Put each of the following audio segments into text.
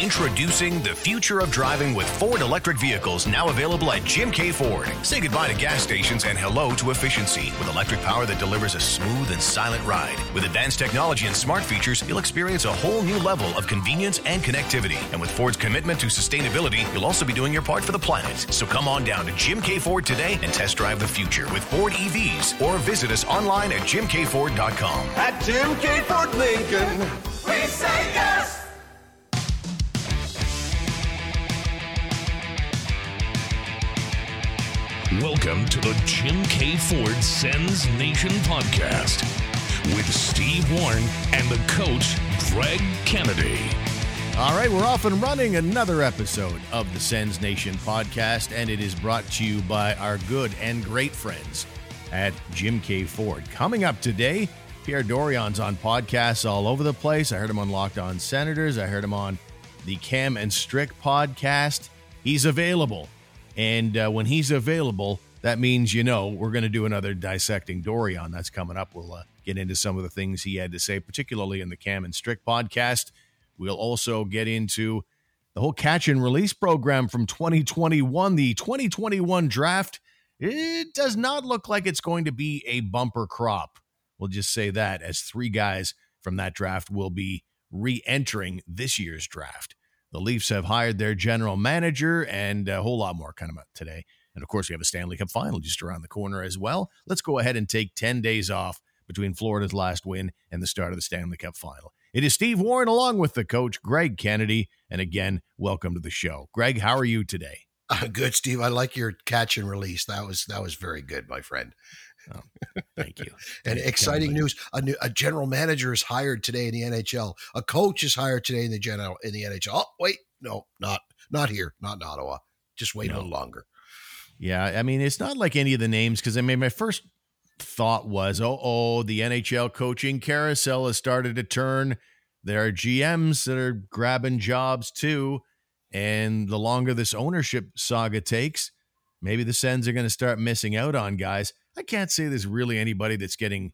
Introducing the future of driving with Ford electric vehicles now available at Jim K. Ford. Say goodbye to gas stations and hello to efficiency with electric power that delivers a smooth and silent ride. With advanced technology and smart features, you'll experience a whole new level of convenience and connectivity. And with Ford's commitment to sustainability, you'll also be doing your part for the planet. So come on down to Jim K. Ford today and test drive the future with Ford EVs or visit us online at jimkford.com. At Jim K. Ford Lincoln, we say yes! Welcome to the Jim K. Ford Sens Nation podcast with Steve Warren and the coach, Greg Kennedy. All right, we're off and running another episode of the Sens Nation podcast, and it is brought to you by our good and great friends at Jim K. Ford. Coming up today, Pierre Dorion's on podcasts all over the place. I heard him on Locked On Senators. I heard him on the Cam and Strick podcast. He's available. And uh, when he's available, that means, you know, we're going to do another Dissecting Dorion. That's coming up. We'll uh, get into some of the things he had to say, particularly in the Cam and Strick podcast. We'll also get into the whole catch and release program from 2021, the 2021 draft. It does not look like it's going to be a bumper crop. We'll just say that as three guys from that draft will be re entering this year's draft. The Leafs have hired their general manager and a whole lot more kind of today. And of course, we have a Stanley Cup final just around the corner as well. Let's go ahead and take 10 days off between Florida's last win and the start of the Stanley Cup final. It is Steve Warren along with the coach, Greg Kennedy. And again, welcome to the show. Greg, how are you today? Uh, good, Steve. I like your catch and release. That was that was very good, my friend. Oh, thank you. and exciting news: a, new, a general manager is hired today in the NHL. A coach is hired today in the general in the NHL. Oh, wait, no, not not here, not in Ottawa. Just wait no. a little longer. Yeah, I mean, it's not like any of the names because I mean, my first thought was, oh, oh, the NHL coaching carousel has started to turn. There are GMs that are grabbing jobs too, and the longer this ownership saga takes, maybe the Sens are going to start missing out on guys. I can't say there's really anybody that's getting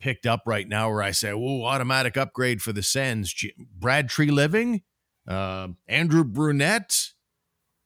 picked up right now where I say, "Oh, automatic upgrade for the Sens." Brad Treliving, uh, Andrew Brunette,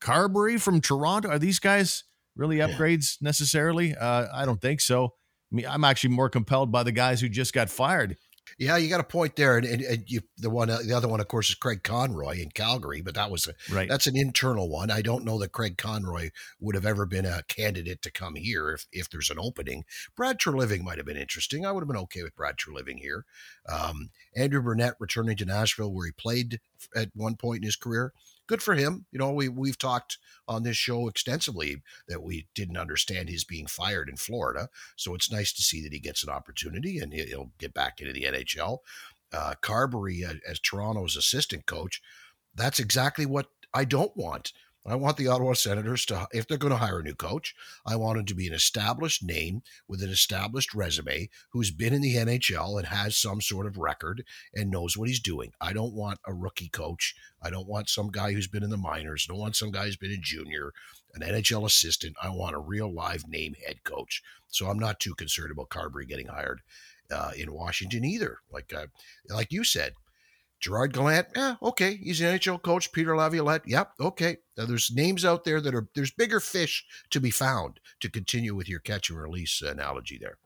Carbery from Toronto. Are these guys really upgrades yeah. necessarily? Uh, I don't think so. I mean, I'm actually more compelled by the guys who just got fired. Yeah, you got a point there, and, and, and you, the one, uh, the other one, of course, is Craig Conroy in Calgary, but that was a, right. That's an internal one. I don't know that Craig Conroy would have ever been a candidate to come here if if there's an opening. Brad Treliving might have been interesting. I would have been okay with Brad Treliving here. Um, Andrew Brunette returning to Nashville, where he played at one point in his career good for him. You know, we we've talked on this show extensively that we didn't understand his being fired in Florida. So it's nice to see that he gets an opportunity and he'll get back into the NHL. Uh, Carbery uh, as Toronto's assistant coach, that's exactly what I don't want. I want the Ottawa Senators to, if they're going to hire a new coach, I want him to be an established name with an established resume who's been in the NHL and has some sort of record and knows what he's doing. I don't want a rookie coach. I don't want some guy who's been in the minors. I don't want some guy who's been in junior, an NHL assistant. I want a real live name head coach. So I'm not too concerned about Carbery getting hired uh, in Washington either. Like uh, like you said, Gerard Gallant, yeah, okay, he's an NHL coach. Peter Laviolette, yep, okay. Now, there's names out there that are there's bigger fish to be found to continue with your catch and release analogy there.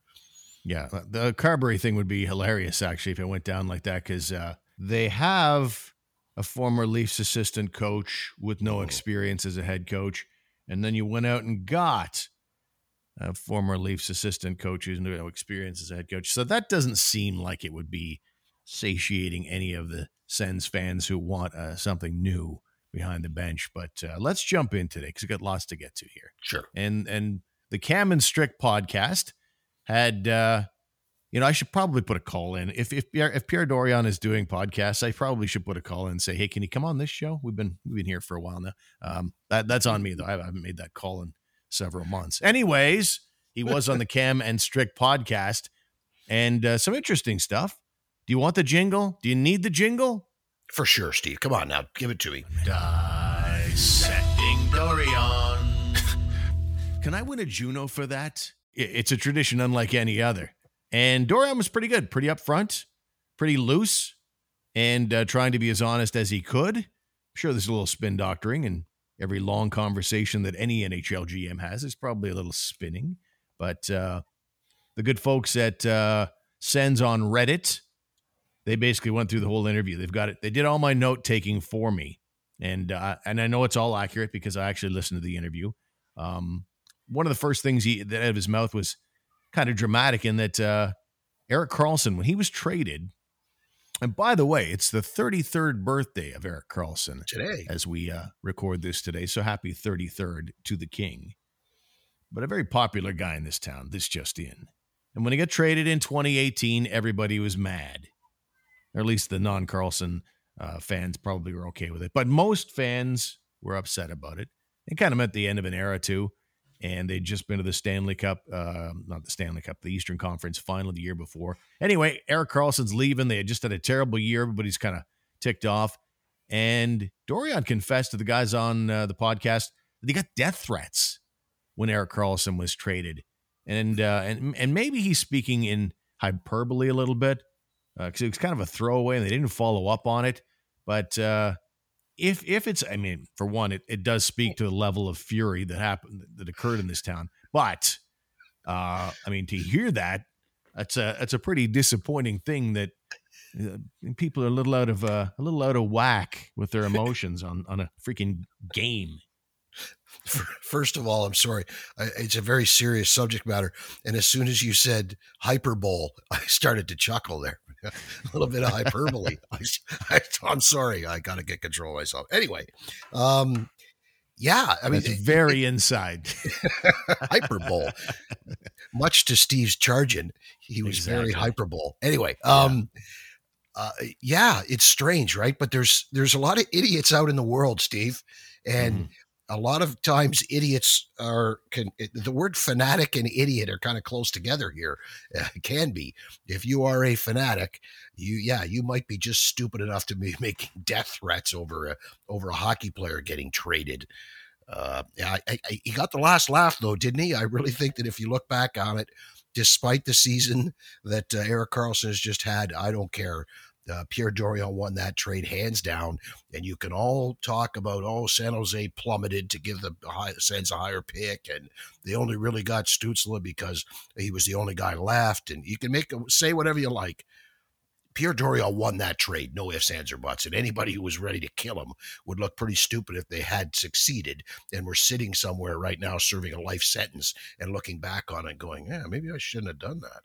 Yeah, uh, the Carbery thing would be hilarious actually if it went down like that because uh, they have a former Leafs assistant coach with no mm. experience as a head coach, and then you went out and got a former Leafs assistant coach who's no experience as a head coach. So that doesn't seem like it would be satiating any of the Sens fans who want uh, something new behind the bench. But uh, let's jump in today because we've got lots to get to here. Sure. And and the Cam and Strick podcast had, uh, you know, I should probably put a call in. If if Pierre, if Pierre Dorion is doing podcasts, I probably should put a call in and say, hey, can you come on this show? We've been we've been here for a while now. Um, that that's on me though. I haven't made that call in several months. Anyways, he was on the Cam and Strick podcast, and uh, some interesting stuff. Do you want the jingle? Do you need the jingle? For sure, Steve. Come on now, give it to me. Dissecting Dorion. Can I win a Juno for that? It's a tradition unlike any other. And Dorion was pretty good, pretty upfront, pretty loose, and uh, trying to be as honest as he could. I'm sure there's a little spin doctoring and every long conversation that any NHL GM has is probably a little spinning. But uh, the good folks at uh, Sens on Reddit, they basically went through the whole interview. They've got it. They did all my note taking for me, and uh, and I know it's all accurate because I actually listened to the interview. Um, one of the first things he that out of his mouth was kind of dramatic in that uh, Erik Karlsson, when he was traded, and by the way, it's the 33rd birthday of Erik Karlsson today as we uh, record this today. So happy 33rd to the king. But a very popular guy in this town, this just in. And when he got traded in 2018, everybody was mad. Or at least the non Karlsson uh, fans probably were okay with it. But most fans were upset about it. It kind of meant the end of an era, too and they'd just been to the Stanley Cup, uh, not the Stanley Cup, the Eastern Conference final the year before. Anyway, Erik Karlsson's leaving. They had just had a terrible year. Everybody's kind of ticked off. And Dorion confessed to the guys on uh, the podcast that got death threats when Erik Karlsson was traded. And, uh, and, and maybe he's speaking in hyperbole a little bit because uh, it was kind of a throwaway and they didn't follow up on it. But uh, if if it's I mean, for one, it, it does speak to the level of fury that happened that occurred in this town. But uh, I mean, to hear that, that's a that's a pretty disappointing thing that uh, people are a little out of uh, a little out of whack with their emotions on on a freaking game. First of all, I'm sorry. It's a very serious subject matter, and as soon as you said hyperbole, I started to chuckle there. A little bit of hyperbole. I, am sorry. I got to get control of myself. Anyway, um, yeah, I mean, it's very inside hyperbole. Much to Steve's charging, he was exactly. very hyperbole. Anyway, um, yeah. Uh, yeah, it's strange, right? But there's there's a lot of idiots out in the world, Steve, and mm-hmm a lot of times idiots are can the word fanatic and idiot are kind of close together here uh, can be. If you are a fanatic you yeah you might be just stupid enough to be making death threats over a over a hockey player getting traded. Uh, I, I, he got the last laugh though didn't he? I really think that if you look back on it despite the season that uh, erik karlsson has just had i don't care uh, Pierre Dorion won that trade hands down. And you can all talk about, oh, San Jose plummeted to give the high, Sens a higher pick. And they only really got Stützle because he was the only guy left. And you can make say whatever you like. Pierre Dorion won that trade, no ifs, ands, or buts. And anybody who was ready to kill him would look pretty stupid if they had succeeded and were sitting somewhere right now serving a life sentence and looking back on it going, yeah, maybe I shouldn't have done that.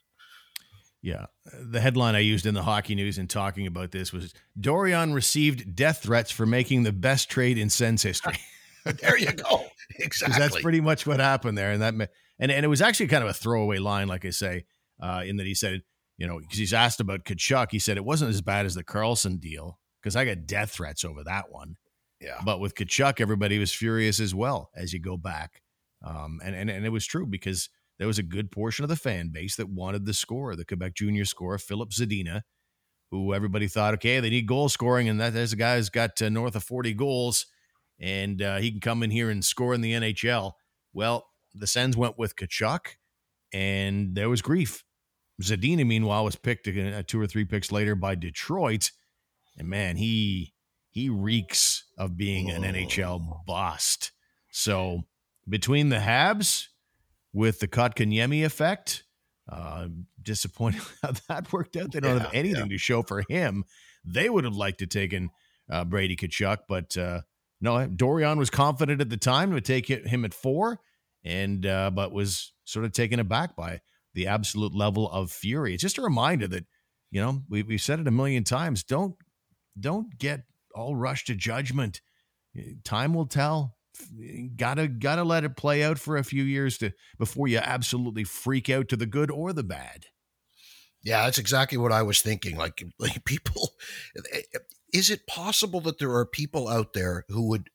Yeah. The headline I used in the hockey news in talking about this was Dorion received death threats for making the best trade in Sens history. there you go. Exactly. that's pretty much what happened there. And that, and, and it was actually kind of a throwaway line, like I say, uh, in that he said, you know, because he's asked about Tkachuk, he said it wasn't as bad as the Karlsson deal because I got death threats over that one. Yeah. But with Tkachuk, everybody was furious as well as you go back. Um, and, and, and it was true because – there was a good portion of the fan base that wanted the score, the Quebec Junior scorer, Filip Zadina, who everybody thought, okay, they need goal scoring, and that there's a guy who's got uh, north of 40 goals, and uh, he can come in here and score in the NHL. Well, the Sens went with Tkachuk, and there was grief. Zadina, meanwhile, was picked uh, two or three picks later by Detroit, and man, he he reeks of being an NHL bust. So between the Habs with the Kotkaniemi effect. Uh, disappointed how that worked out. They don't yeah, have anything yeah. to show for him. They would have liked to taken uh, Brady Tkachuk, but uh, no, Dorion was confident at the time to take him at four, and uh, but was sort of taken aback by the absolute level of fury. It's just a reminder that you know we we've said it a million times. Don't don't get all rushed to judgment. Time will tell gotta gotta let it play out for a few years to before you absolutely freak out to the good or the bad. Yeah, that's exactly what I was thinking. Like, like people, eh, eh, is it possible that there are people out there who would,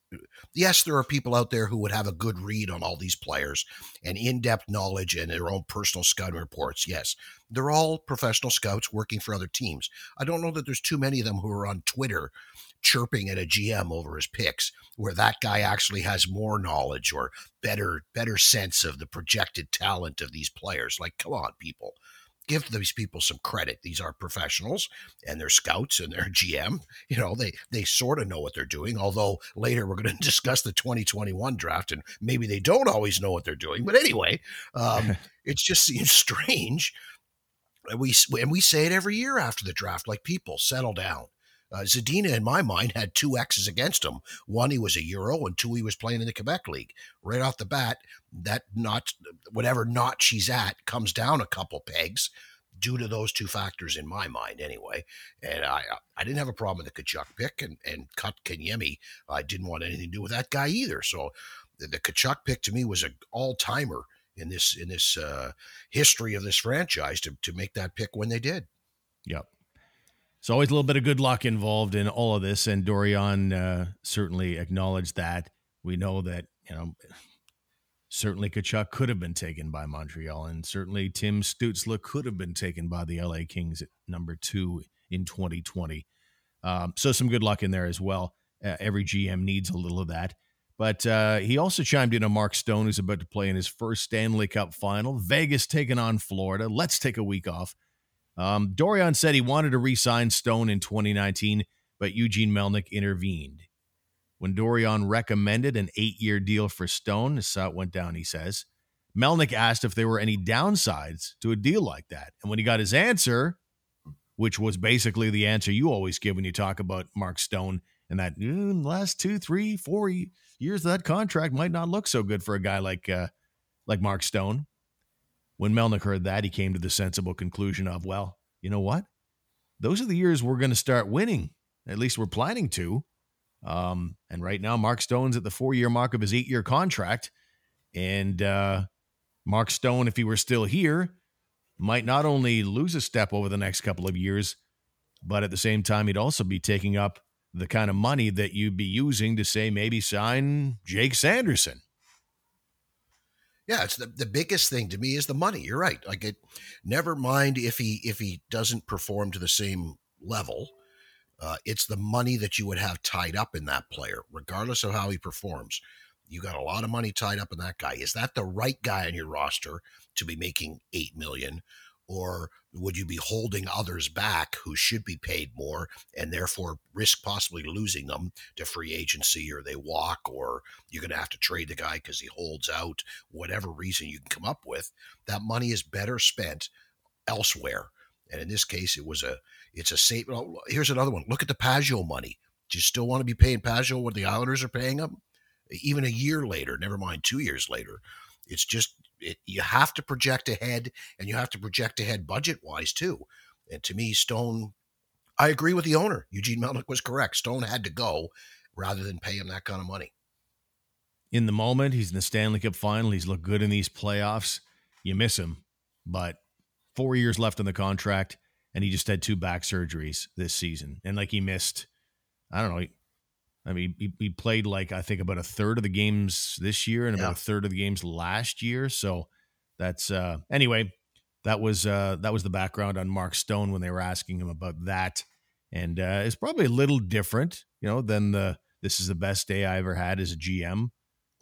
yes, there are people out there who would have a good read on all these players and in depth knowledge and their own personal scouting reports. Yes, they're all professional scouts working for other teams. I don't know that there's too many of them who are on Twitter chirping at a GM over his picks, where that guy actually has more knowledge or better better sense of the projected talent of these players. Like, come on, people. give these people some credit. These are professionals and they're scouts and they're GM. You know, they they sort of know what they're doing. Although later we're going to discuss the 2021 draft and maybe they don't always know what they're doing. But anyway, um, it just seems strange. And we and we say it every year after the draft, like people settle down. Uh, Zadina, in my mind, had two X's against him. One, he was a Euro, and two, he was playing in the Quebec League. Right off the bat, that not whatever notch he's at comes down a couple pegs due to those two factors in my mind, anyway. And I I didn't have a problem with the Tkachuk pick, and and Kotkaniemi. I didn't want anything to do with that guy either. So the, the Tkachuk pick to me was an all timer in this in this uh, history of this franchise to to make that pick when they did. Yep. It's always a little bit of good luck involved in all of this, and Dorion uh, certainly acknowledged that. We know that you know certainly Tkachuk could have been taken by Montreal, and certainly Tim Stützle could have been taken by the LA Kings at number two in 2020. Um, so some good luck in there as well. Uh, every GM needs a little of that. But uh, he also chimed in on Mark Stone, who's about to play in his first Stanley Cup final. Vegas taking on Florida. Let's take a week off. Um, Dorion said he wanted to re sign Stone in 2019, but Eugene Melnyk intervened. When Dorion recommended an eight year deal for Stone, this it went down, he says. Melnyk asked if there were any downsides to a deal like that. And when he got his answer, which was basically the answer you always give when you talk about Mark Stone, and that mm, last two, three, four years of that contract might not look so good for a guy like uh, like Mark Stone. When Melnyk heard that, he came to the sensible conclusion of, well, you know what? Those are the years we're going to start winning. At least we're planning to. Um, and right now, Mark Stone's at the four year mark of his eight year contract. And uh, Mark Stone, if he were still here, might not only lose a step over the next couple of years, but at the same time, he'd also be taking up the kind of money that you'd be using to say maybe sign Jake Sanderson. Yeah, it's the, the biggest thing to me is the money. You're right. Like it never mind if he if he doesn't perform to the same level. Uh, it's the money that you would have tied up in that player, regardless of how he performs. You got a lot of money tied up in that guy. Is that the right guy on your roster to be making eight million, or would you be holding others back who should be paid more and therefore risk possibly losing them to free agency or they walk or you're going to have to trade the guy because he holds out, whatever reason you can come up with? That money is better spent elsewhere. And in this case, it was a it's a safe. Here's another one. Look at the Pageau money. Do you still want to be paying Pageau what the Islanders are paying him? Even a year later, never mind two years later. It's just it, you have to project ahead and you have to project ahead budget wise too. And to me, Stone, I agree with the owner. Eugene Melnyk was correct. Stone had to go rather than pay him that kind of money. In the moment, he's in the Stanley Cup final. He's looked good in these playoffs. You miss him, but four years left on the contract, and he just had two back surgeries this season. And like he missed, I don't know, I mean, he, he played like I think about a third of the games this year and about a third of the games last year. So that's uh anyway, that was uh that was the background on Mark Stone when they were asking him about that. And uh it's probably a little different, you know, than the this is the best day I ever had as a GM.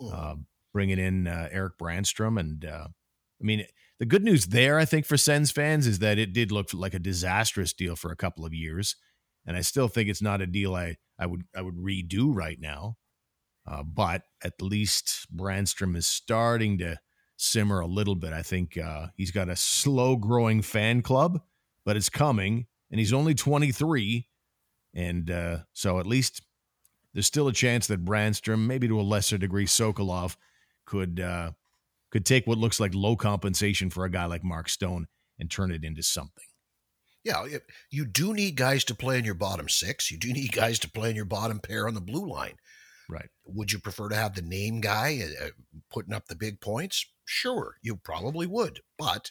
Mm. Uh, bringing in uh, Erik Brannstrom and uh I mean the good news there I think for Sens fans is that it did look like a disastrous deal for a couple of years and I still think it's not a deal I I would I would redo right now. Uh, but at least Brannstrom is starting to simmer a little bit. I think uh, he's got a slow growing fan club, but it's coming, and he's only 23, and uh, so at least there's still a chance that Brannstrom, maybe to a lesser degree, Sokolov, could uh, could take what looks like low compensation for a guy like Mark Stone and turn it into something yeah, you do need guys to play in your bottom six. You do need guys to play in your bottom pair on the blue line. Right. Would you prefer to have the name guy uh, uh putting up the big points? Sure, you probably would. But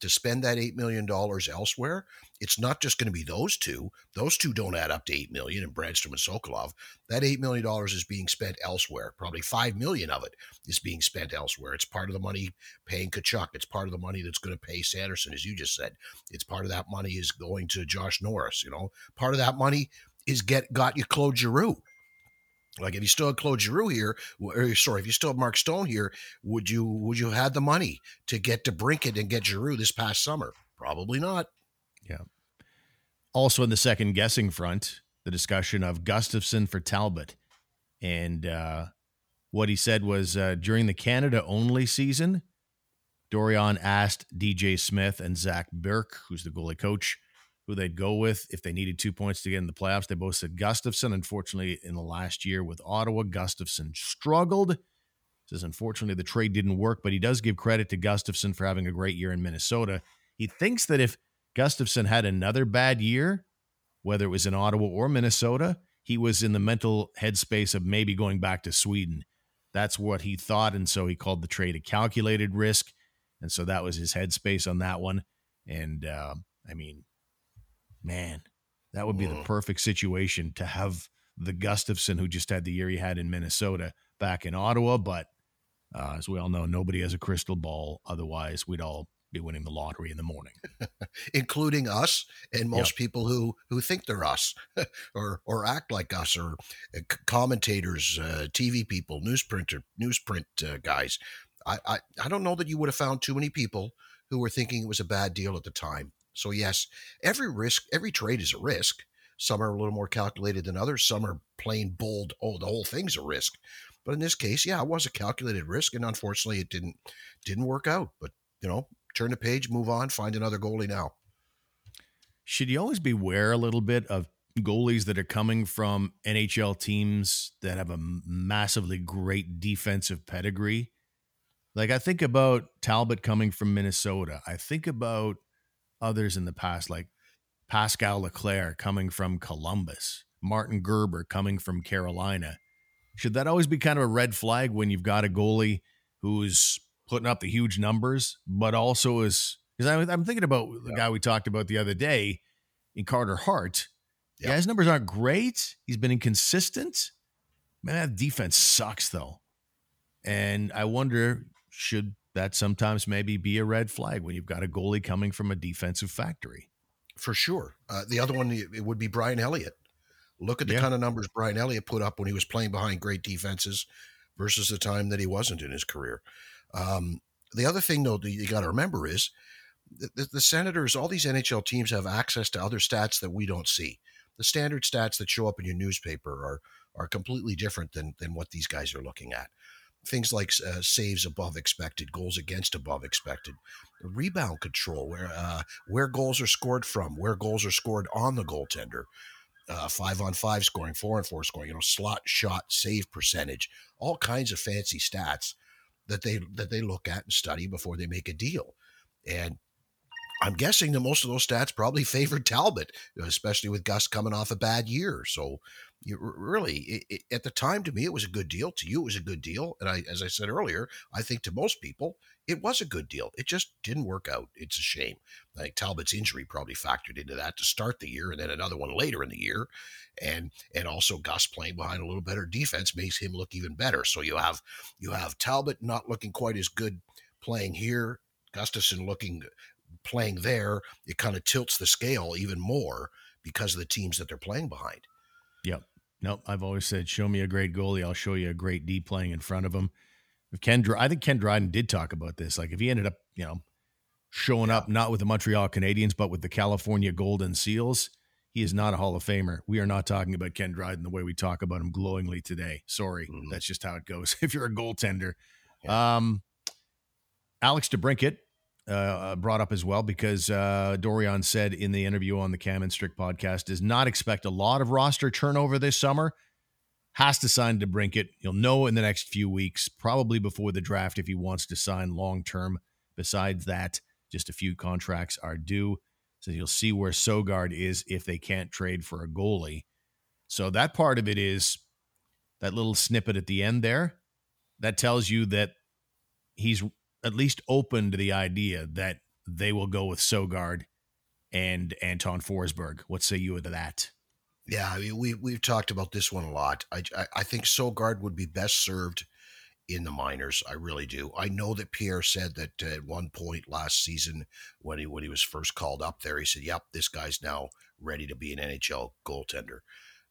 to spend that $8 million elsewhere, it's not just going to be those two. Those two don't add up to 8 million in Brannstrom and Sokolov. That $8 million is being spent elsewhere. Probably 5 million of it is being spent elsewhere. It's part of the money paying Tkachuk. It's part of the money that's going to pay Sanderson, as you just said. It's part of that money is going to Josh Norris. You know, part of that money is get got you Claude Giroux. Like if you still had Claude Giroux here, or sorry, if you still had Mark Stone here, would you would you have had the money to get DeBrincat and get Giroux this past summer? Probably not. Yeah. Also, in the second guessing front, the discussion of Gustavsson for Talbot. And uh, what he said was uh, during the Canada only season, Dorion asked DJ Smith and Zac Bierk, who's the goalie coach, who they'd go with if they needed two points to get in the playoffs. They both said Gustavsson. Unfortunately, in the last year with Ottawa, Gustavsson struggled. Says unfortunately the trade didn't work, but he does give credit to Gustavsson for having a great year in Minnesota. He thinks that if Gustavsson had another bad year, whether it was in Ottawa or Minnesota, he was in the mental headspace of maybe going back to Sweden. That's what he thought. And so he called the trade a calculated risk. And so that was his headspace on that one. And uh, I mean, man, that would be the perfect situation to have the Gustavsson who just had the year he had in Minnesota back in Ottawa. But uh, as we all know, nobody has a crystal ball. Otherwise, we'd all be winning the lottery in the morning, including us and most yep. people who who think they're us or or act like us or uh, commentators, uh, TV people, newsprinter, newsprint uh, guys. I, I I don't know that you would have found too many people who were thinking it was a bad deal at the time. So yes, every risk, every trade is a risk. Some are a little more calculated than others. Some are plain bold. Oh, the whole thing's a risk. But in this case, yeah, it was a calculated risk, and unfortunately, it didn't didn't work out. But you know, turn the page, move on, find another goalie now. Should you always beware a little bit of goalies that are coming from NHL teams that have a massively great defensive pedigree? Like I think about Talbot coming from Minnesota. I think about others in the past, like Pascal Leclaire coming from Columbus, Martin Gerber coming from Carolina. Should that always be kind of a red flag when you've got a goalie who's putting up the huge numbers, but also is because I'm, thinking about the guy we talked about the other day in Carter Hart. Yeah, his numbers aren't great. He's been inconsistent. Man, that defense sucks though. And I wonder, should that sometimes maybe be a red flag when you've got a goalie coming from a defensive factory? For sure. Uh, the other one it would be Brian Elliott. Look at the yeah. kind of numbers Brian Elliott put up when he was playing behind great defenses versus the time that he wasn't in his career. Um, the other thing, though, that you got to remember is the, the, Senators, all these NHL teams have access to other stats that we don't see. The standard stats that show up in your newspaper are are completely different than than what these guys are looking at. Things like uh, saves above expected, goals against above expected, rebound control, where uh, where goals are scored from, where goals are scored on the goaltender, uh, five on five scoring, four on four scoring, you know, slot shot save percentage, all kinds of fancy stats that they that they look at and study before they make a deal. And I'm guessing that most of those stats probably favored Talbot, especially with Gus coming off a bad year. So, you really, it, it, at the time, to me, it was a good deal. To you, it was a good deal. And I, as I said earlier, I think to most people, it was a good deal. It just didn't work out. It's a shame. I think Talbot's injury probably factored into that to start the year, and then another one later in the year, and and also Gus playing behind a little better defense makes him look even better. So you have you have Talbot not looking quite as good playing here, Gustavsson looking playing there. It kind of tilts the scale even more because of the teams that they're playing behind. Yep. Nope. I've always said, show me a great goalie, I'll show you a great D playing in front of him. If Ken, I think Ken Dryden did talk about this. Like if he ended up, you know, showing up not with the Montreal Canadiens but with the California Golden Seals, he is not a Hall of Famer. We are not talking about Ken Dryden the way we talk about him glowingly today. Sorry, mm-hmm. that's just how it goes. if you're a goaltender, yeah. um, Alex DeBrincat uh, uh, brought up as well because uh, Dorion said in the interview on the Cam and Strick podcast does not expect a lot of roster turnover this summer has to sign DeBrincat. You'll know in the next few weeks, probably before the draft, if he wants to sign long term. Besides that, just a few contracts are due. So you'll see where Sogaard is if they can't trade for a goalie. So that part of it is that little snippet at the end there. That tells you that he's at least open to the idea that they will go with Sogaard and Anton Forsberg. What say you to that? Yeah, I mean, we we've talked about this one a lot. I, I, think Sogaard would be best served in the minors. I really do. I know that Pierre said that at one point last season when he when he was first called up there, he said, "Yep, this guy's now ready to be an NHL goaltender."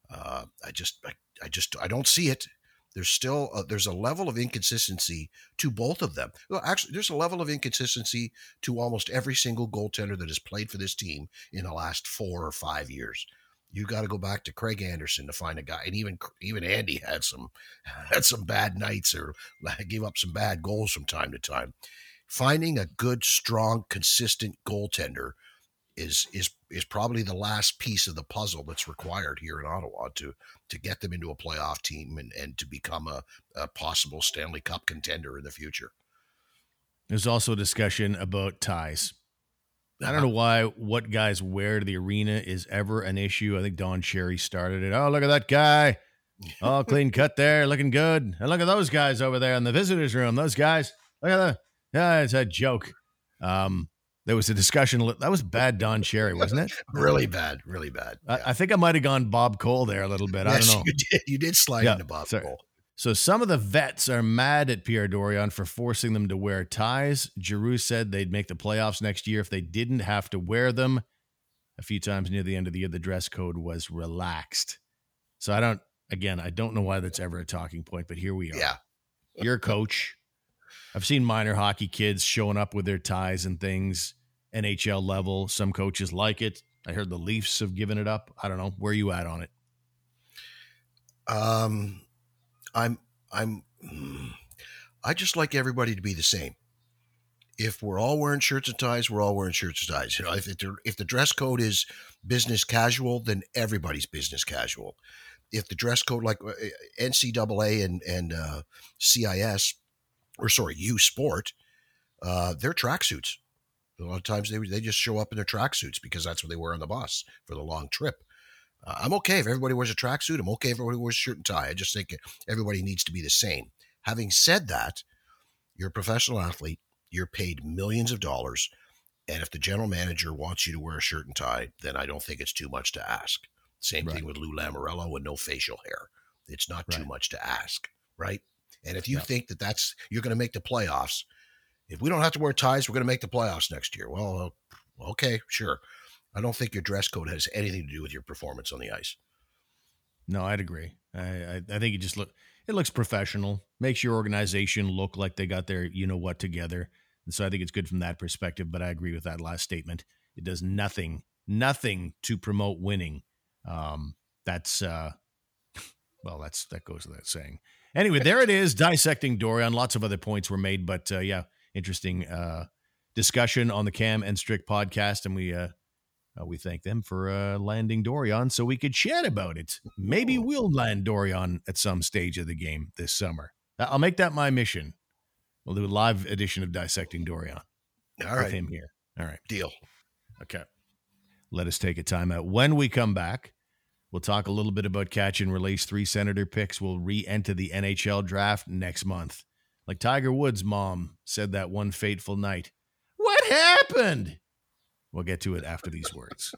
Uh, I just I, I just I don't see it. There's still a, there's a level of inconsistency to both of them. Well, actually, there's a level of inconsistency to almost every single goaltender that has played for this team in the last four or five years. You got to go back to Craig Anderson to find a guy, and even even Andy had some had some bad nights or gave up some bad goals from time to time. Finding a good, strong, consistent goaltender is is is probably the last piece of the puzzle that's required here in Ottawa to to get them into a playoff team and, and to become a, a possible Stanley Cup contender in the future. There's also a discussion about ties. I don't know why what guys wear to the arena is ever an issue. I think Don Cherry started it. Oh, look at that guy. All clean cut there, looking good. And look at those guys over there in the visitors' room. Those guys. Look at that. Yeah, it's a joke. Um, there was a discussion that was bad Don Cherry, wasn't it? really bad, really bad. Yeah. I, I, think I might have gone Bob Cole there a little bit. Yes, I don't know. You did. You did slide yeah, into Bob sorry. Cole. So some of the vets are mad at Pierre Dorion for forcing them to wear ties. Giroux said they'd make the playoffs next year if they didn't have to wear them. A few times near the end of the year, the dress code was relaxed. So I don't. Again, I don't know why that's ever a talking point, but here we are. Yeah, you're a coach. I've seen minor hockey kids showing up with their ties and things. NHL level. Some coaches like it. I heard the Leafs have given it up. I don't know. Where you at on it? Um, I'm, I'm, I just like everybody to be the same. If we're all wearing shirts and ties, we're all wearing shirts and ties. You know, if it, if the dress code is business casual, then everybody's business casual. If the dress code, like uh, NCAA and and uh, CIS, or sorry, U Sport, uh, they're tracksuits. A lot of times they they just show up in their tracksuits because that's what they wear on the bus for the long trip. Uh, I'm okay if everybody wears a tracksuit. I'm okay if everybody wears a shirt and tie. I just think everybody needs to be the same. Having said that, you're a professional athlete. You're paid millions of dollars, and if the general manager wants you to wear a shirt and tie, then I don't think it's too much to ask. Same right. thing with Lou Lamoriello and no facial hair. It's not right. too much to ask, right? And if you yeah. think that that's you're going to make the playoffs, if we don't have to wear ties, we're going to make the playoffs next year. Well, okay, sure. I don't think your dress code has anything to do with your performance on the ice. No, I'd agree. I, I, I think it just look it looks professional, makes your organization look like they got their you know what together, and so I think it's good from that perspective. But I agree with that last statement. It does nothing, nothing to promote winning. Um, that's uh, well, that's that goes without saying. Anyway, there it is, dissecting Dorion. Lots of other points were made, but uh, yeah, interesting uh, discussion on the Cam and Strick podcast, and we uh, uh, we thank them for uh, landing Dorion so we could chat about it. Maybe we'll land Dorion at some stage of the game this summer. I'll make that my mission. We'll do a live edition of Dissecting Dorion. All right. With him here. All right. Deal. Okay. Let us take a timeout. When we come back, we'll talk a little bit about catch and release. Three Senator picks We'll re enter the NHL draft next month. Like Tiger Woods' mom said that one fateful night. What happened? We'll get to it after these words.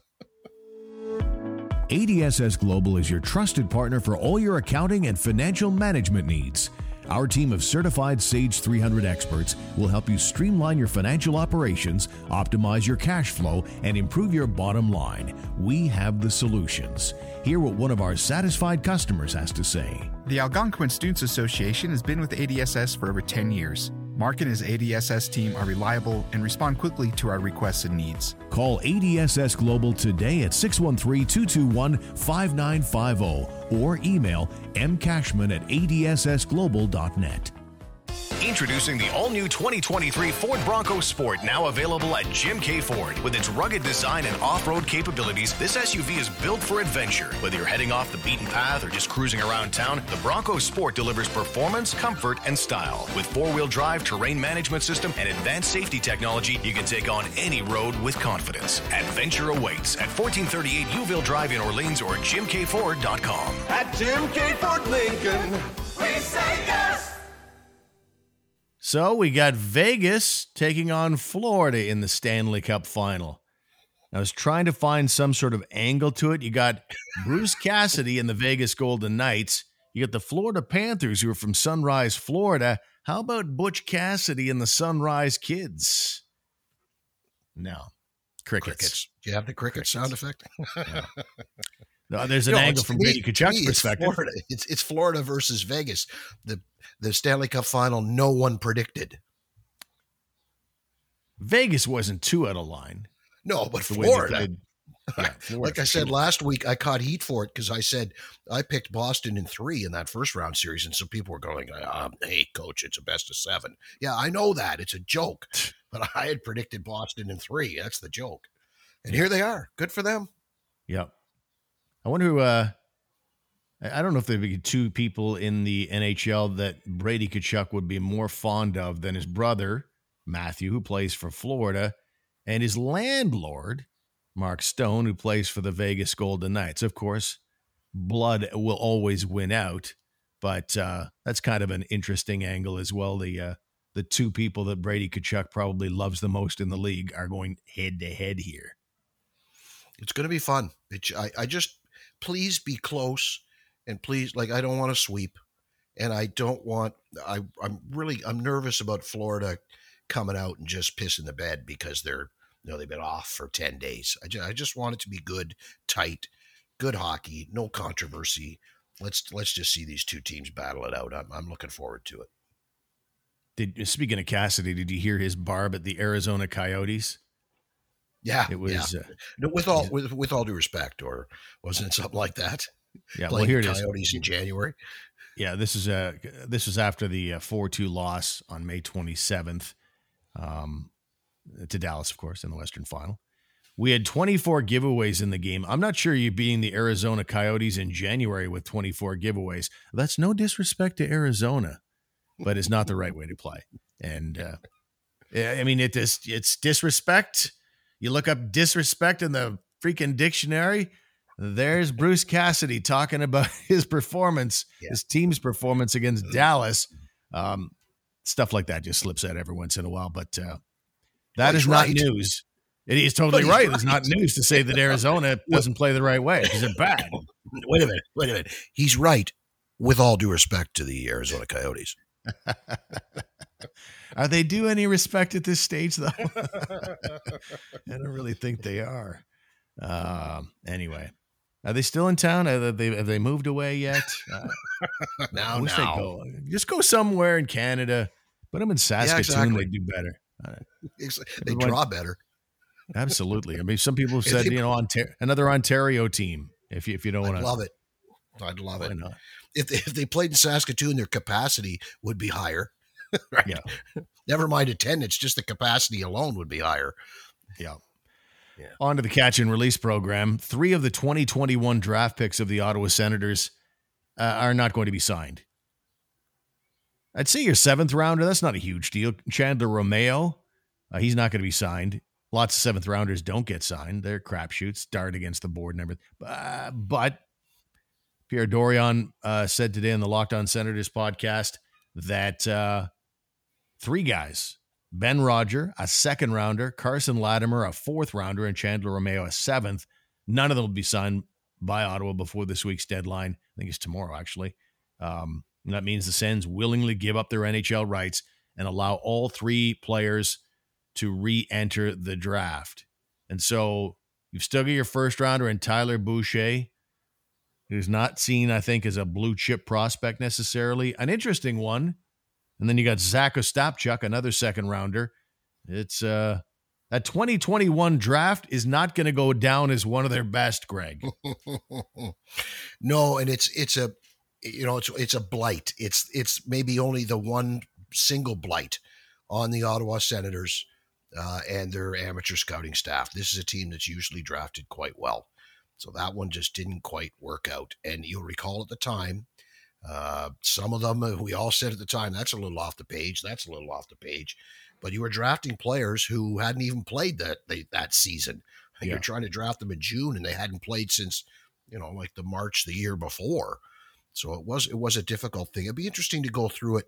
ADSS Global is your trusted partner for all your accounting and financial management needs. Our team of certified Sage 300 experts will help you streamline your financial operations, optimize your cash flow, and improve your bottom line. We have the solutions. Hear what one of our satisfied customers has to say. The Algonquin Students Association has been with ADSS for over 10 years. Mark and his ADSS team are reliable and respond quickly to our requests and needs. Call ADSS Global today at 613 221 5950 or email mcashman at adssglobal.net. Introducing the all new 2023 Ford Bronco Sport, now available at Jim K. Ford. With its rugged design and off road capabilities, this SUV is built for adventure. Whether you're heading off the beaten path or just cruising around town, the Bronco Sport delivers performance, comfort, and style. With four wheel drive, terrain management system, and advanced safety technology, you can take on any road with confidence. Adventure awaits at 1438 Youville Drive in Orleans or jimkford.com. At Jim K. Ford Lincoln, we say yes! So we got Vegas taking on Florida in the Stanley Cup final. I was trying to find some sort of angle to it. You got Bruce Cassidy and the Vegas Golden Knights. You got the Florida Panthers, who are from Sunrise, Florida. How about Butch Cassidy and the Sunrise Kids? No, crickets. crickets. Do you have the cricket crickets. sound effect? No, there's an angle from Brady Tkachuk's perspective. It's Florida. It's, it's Florida versus Vegas. The the Stanley Cup final, no one predicted. Vegas wasn't too out of line. No, but Florida. Yeah, like I said last week, I caught heat for it because I said I picked Boston in three in that first round series, and some people were going, um, "Hey, coach, it's a best of seven. Yeah, I know that it's a joke, but I had predicted Boston in three. That's the joke, and here they are. Good for them. Yep. I wonder who. Uh, I don't know if there'd be two people in the NHL that Brady Tkachuk would be more fond of than his brother Matthew, who plays for Florida, and his landlord Mark Stone, who plays for the Vegas Golden Knights. Of course, blood will always win out, but uh, that's kind of an interesting angle as well. The uh, the two people that Brady Tkachuk probably loves the most in the league are going head to head here. It's going to be fun. It, I, I just please be close, and please, like, I don't want to sweep, and I don't want. I I'm really I'm nervous about Florida coming out and just pissing the bed because they're you know, they've been off for 10 days. I just, I just want it to be good, tight, good hockey, no controversy. Let's let's just see these two teams battle it out. I'm, I'm looking forward to it. Did speaking of Cassidy, did you hear his barb at the Arizona Coyotes? Yeah, it was. Yeah. Uh, no, with all with, with all due respect, or wasn't it something like that? Yeah, Playing well, here it Coyotes is. in January. Yeah, this is a uh, this was after the uh, four two loss on May twenty seventh. Um, to Dallas, of course, in the Western Final. We had 24 giveaways in the game. I'm not sure you being the Arizona Coyotes in January with 24 giveaways. That's no disrespect to Arizona, but it's not the right way to play. And uh, I mean, it is it's disrespect. You look up disrespect in the freaking dictionary. There's Bruce Cassidy talking about his performance, yeah. his team's performance against Dallas. Um, stuff like that just slips out every once in a while, but uh, that is not right. news. It is totally right. right. It's not news to say that Arizona doesn't play the right way because they're bad. Wait a minute. Wait a minute. He's right. With all due respect to the Arizona Coyotes. are they due any respect at this stage, though? I don't really think they are. Um, anyway, are they still in town? Have they, have they moved away yet? Uh, now, now. Go. Just go somewhere in Canada. Put them in Saskatoon. Yeah, exactly. They do better. They draw better. Absolutely. I mean, some people have said, you know, Ontario, another Ontario team. If you if you don't want to love it, I'd love it. Not? If they, if they played in Saskatoon, their capacity would be higher. right? Yeah. Never mind attendance, just the capacity alone would be higher. Yeah. Yeah. On to the catch and release program. Three of the 2021 draft picks of the Ottawa Senators uh, are not going to be signed. I'd say your seventh rounder, that's not a huge deal. Chandler Romeo, uh, he's not going to be signed. Lots of seventh rounders don't get signed. They're crapshoots, dart against the board and everything. Uh, but Pierre Dorion uh, said today on the Locked On Senators podcast that uh, three guys Ben Roger, a second rounder, Carson Latimer, a fourth rounder, and Chandler Romeo, a seventh. None of them will be signed by Ottawa before this week's deadline. I think it's tomorrow, actually. Um, that means the Sens willingly give up their NHL rights and allow all three players to re enter the draft. And so you've still got your first rounder in Tyler Boucher, who's not seen, I think, as a blue chip prospect necessarily. An interesting one. And then you got Zack Ostapchuk, another second rounder. It's uh that 2021 draft is not going to go down as one of their best, Greg. no, and it's it's a you know, it's it's a blight. It's it's maybe only the one single blight on the Ottawa Senators uh, and their amateur scouting staff. This is a team that's usually drafted quite well, so that one just didn't quite work out. And you'll recall at the time, uh, some of them uh, we all said at the time that's a little off the page. That's a little off the page, but you were drafting players who hadn't even played that they, that season. Yeah. You're trying to draft them in June, and they hadn't played since you know like the March the year before. So it was it was a difficult thing. It'd be interesting to go through it,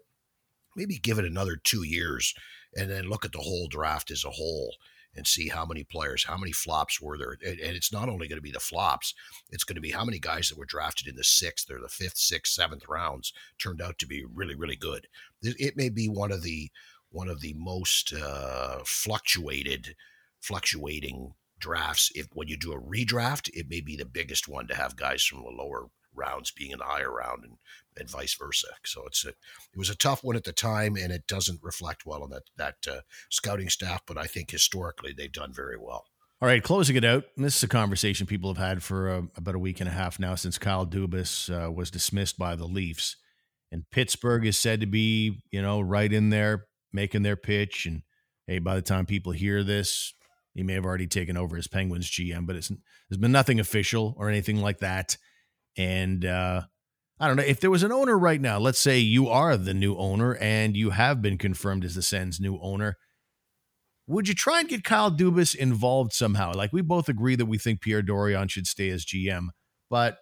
maybe give it another two years, and then look at the whole draft as a whole and see how many players, how many flops were there. And, and it's not only going to be the flops; it's going to be how many guys that were drafted in the sixth or the fifth, sixth, seventh rounds turned out to be really, really good. It may be one of the one of the most uh, fluctuated, fluctuating drafts, if when you do a redraft, it may be the biggest one to have guys from the lower rounds being in the higher round and, and vice versa. So it's a, it was a tough one at the time, and it doesn't reflect well on that that uh, scouting staff. But I think historically they've done very well. All right, closing it out. This is a conversation people have had for uh, about a week and a half now since Kyle Dubas uh, was dismissed by the Leafs, and Pittsburgh is said to be you know right in there making their pitch. And hey, by the time people hear this, he may have already taken over as Penguins GM, but it's there's been nothing official or anything like that. And uh, I don't know if there was an owner right now. Let's say you are the new owner and you have been confirmed as the Sens' new owner. Would you try and get Kyle Dubas involved somehow? Like we both agree that we think Pierre Dorion should stay as GM, but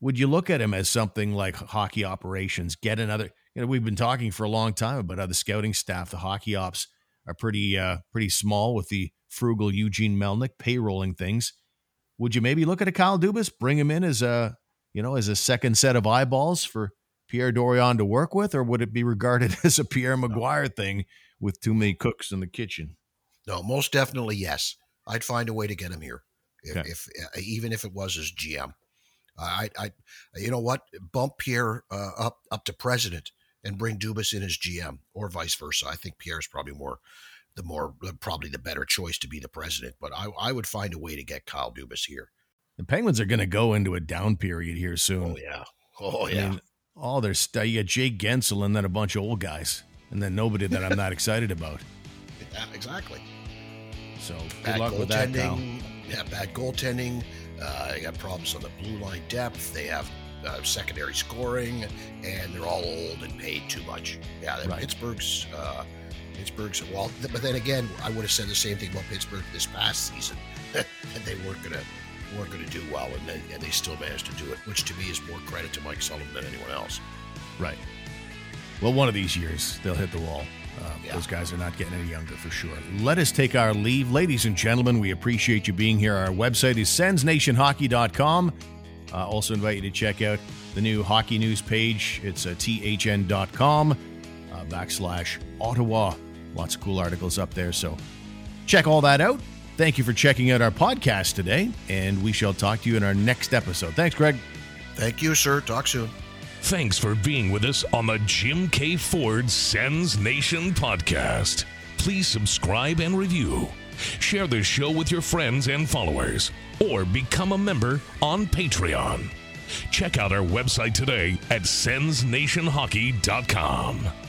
would you look at him as something like hockey operations? Get another. You know, we've been talking for a long time about how the scouting staff, the hockey ops, are pretty uh, pretty small with the frugal Eugene Melnyk payrolling things. Would you maybe look at a Kyle Dubas, bring him in as a you know as a second set of eyeballs for Pierre Dorion to work with, or would it be regarded as a Pierre McGuire thing with too many cooks in the kitchen? No, most definitely yes. I'd find a way to get him here, if, okay. if uh, even if it was as GM. I, I, you know what? Bump Pierre uh, up up to president and bring Dubas in as GM, or vice versa. I think Pierre's probably more the more probably the better choice to be the president. But I, I would find a way to get Kyle Dubas here. The Penguins are going to go into a down period here soon. Oh yeah, oh yeah. I mean, all their. You got Jake Guentzel and then a bunch of old guys, and then nobody that I'm not excited about. Yeah, exactly. So good bad luck with that, Kyle. Yeah, bad goaltending. Uh, they got problems on the blue line depth. They have uh, secondary scoring, and they're all old and paid too much. Yeah, right. Pittsburgh's uh, Pittsburgh's well, but then again, I would have said the same thing about Pittsburgh this past season, and they weren't gonna weren't gonna do well, and then and they still managed to do it, which to me is more credit to Mike Sullivan than anyone else. Right. Well, one of these years they'll hit the wall. Uh, yeah. Those guys are not getting any younger for sure. Let us take our leave. Ladies and gentlemen, we appreciate you being here. Our website is sensnationhockey.com. Uh, also invite you to check out the new hockey news page. It's uh, thn.com uh, backslash Ottawa Lots of cool articles up there. So check all that out. Thank you for checking out our podcast today, and we shall talk to you in our next episode. Thanks, Greg. Thank you, sir. Talk soon. Thanks for being with us on the Jim Keay Ford Sens Nation podcast. Please subscribe and review. Share this show with your friends and followers, or become a member on Patreon. Check out our website today at sensnationhockey.com.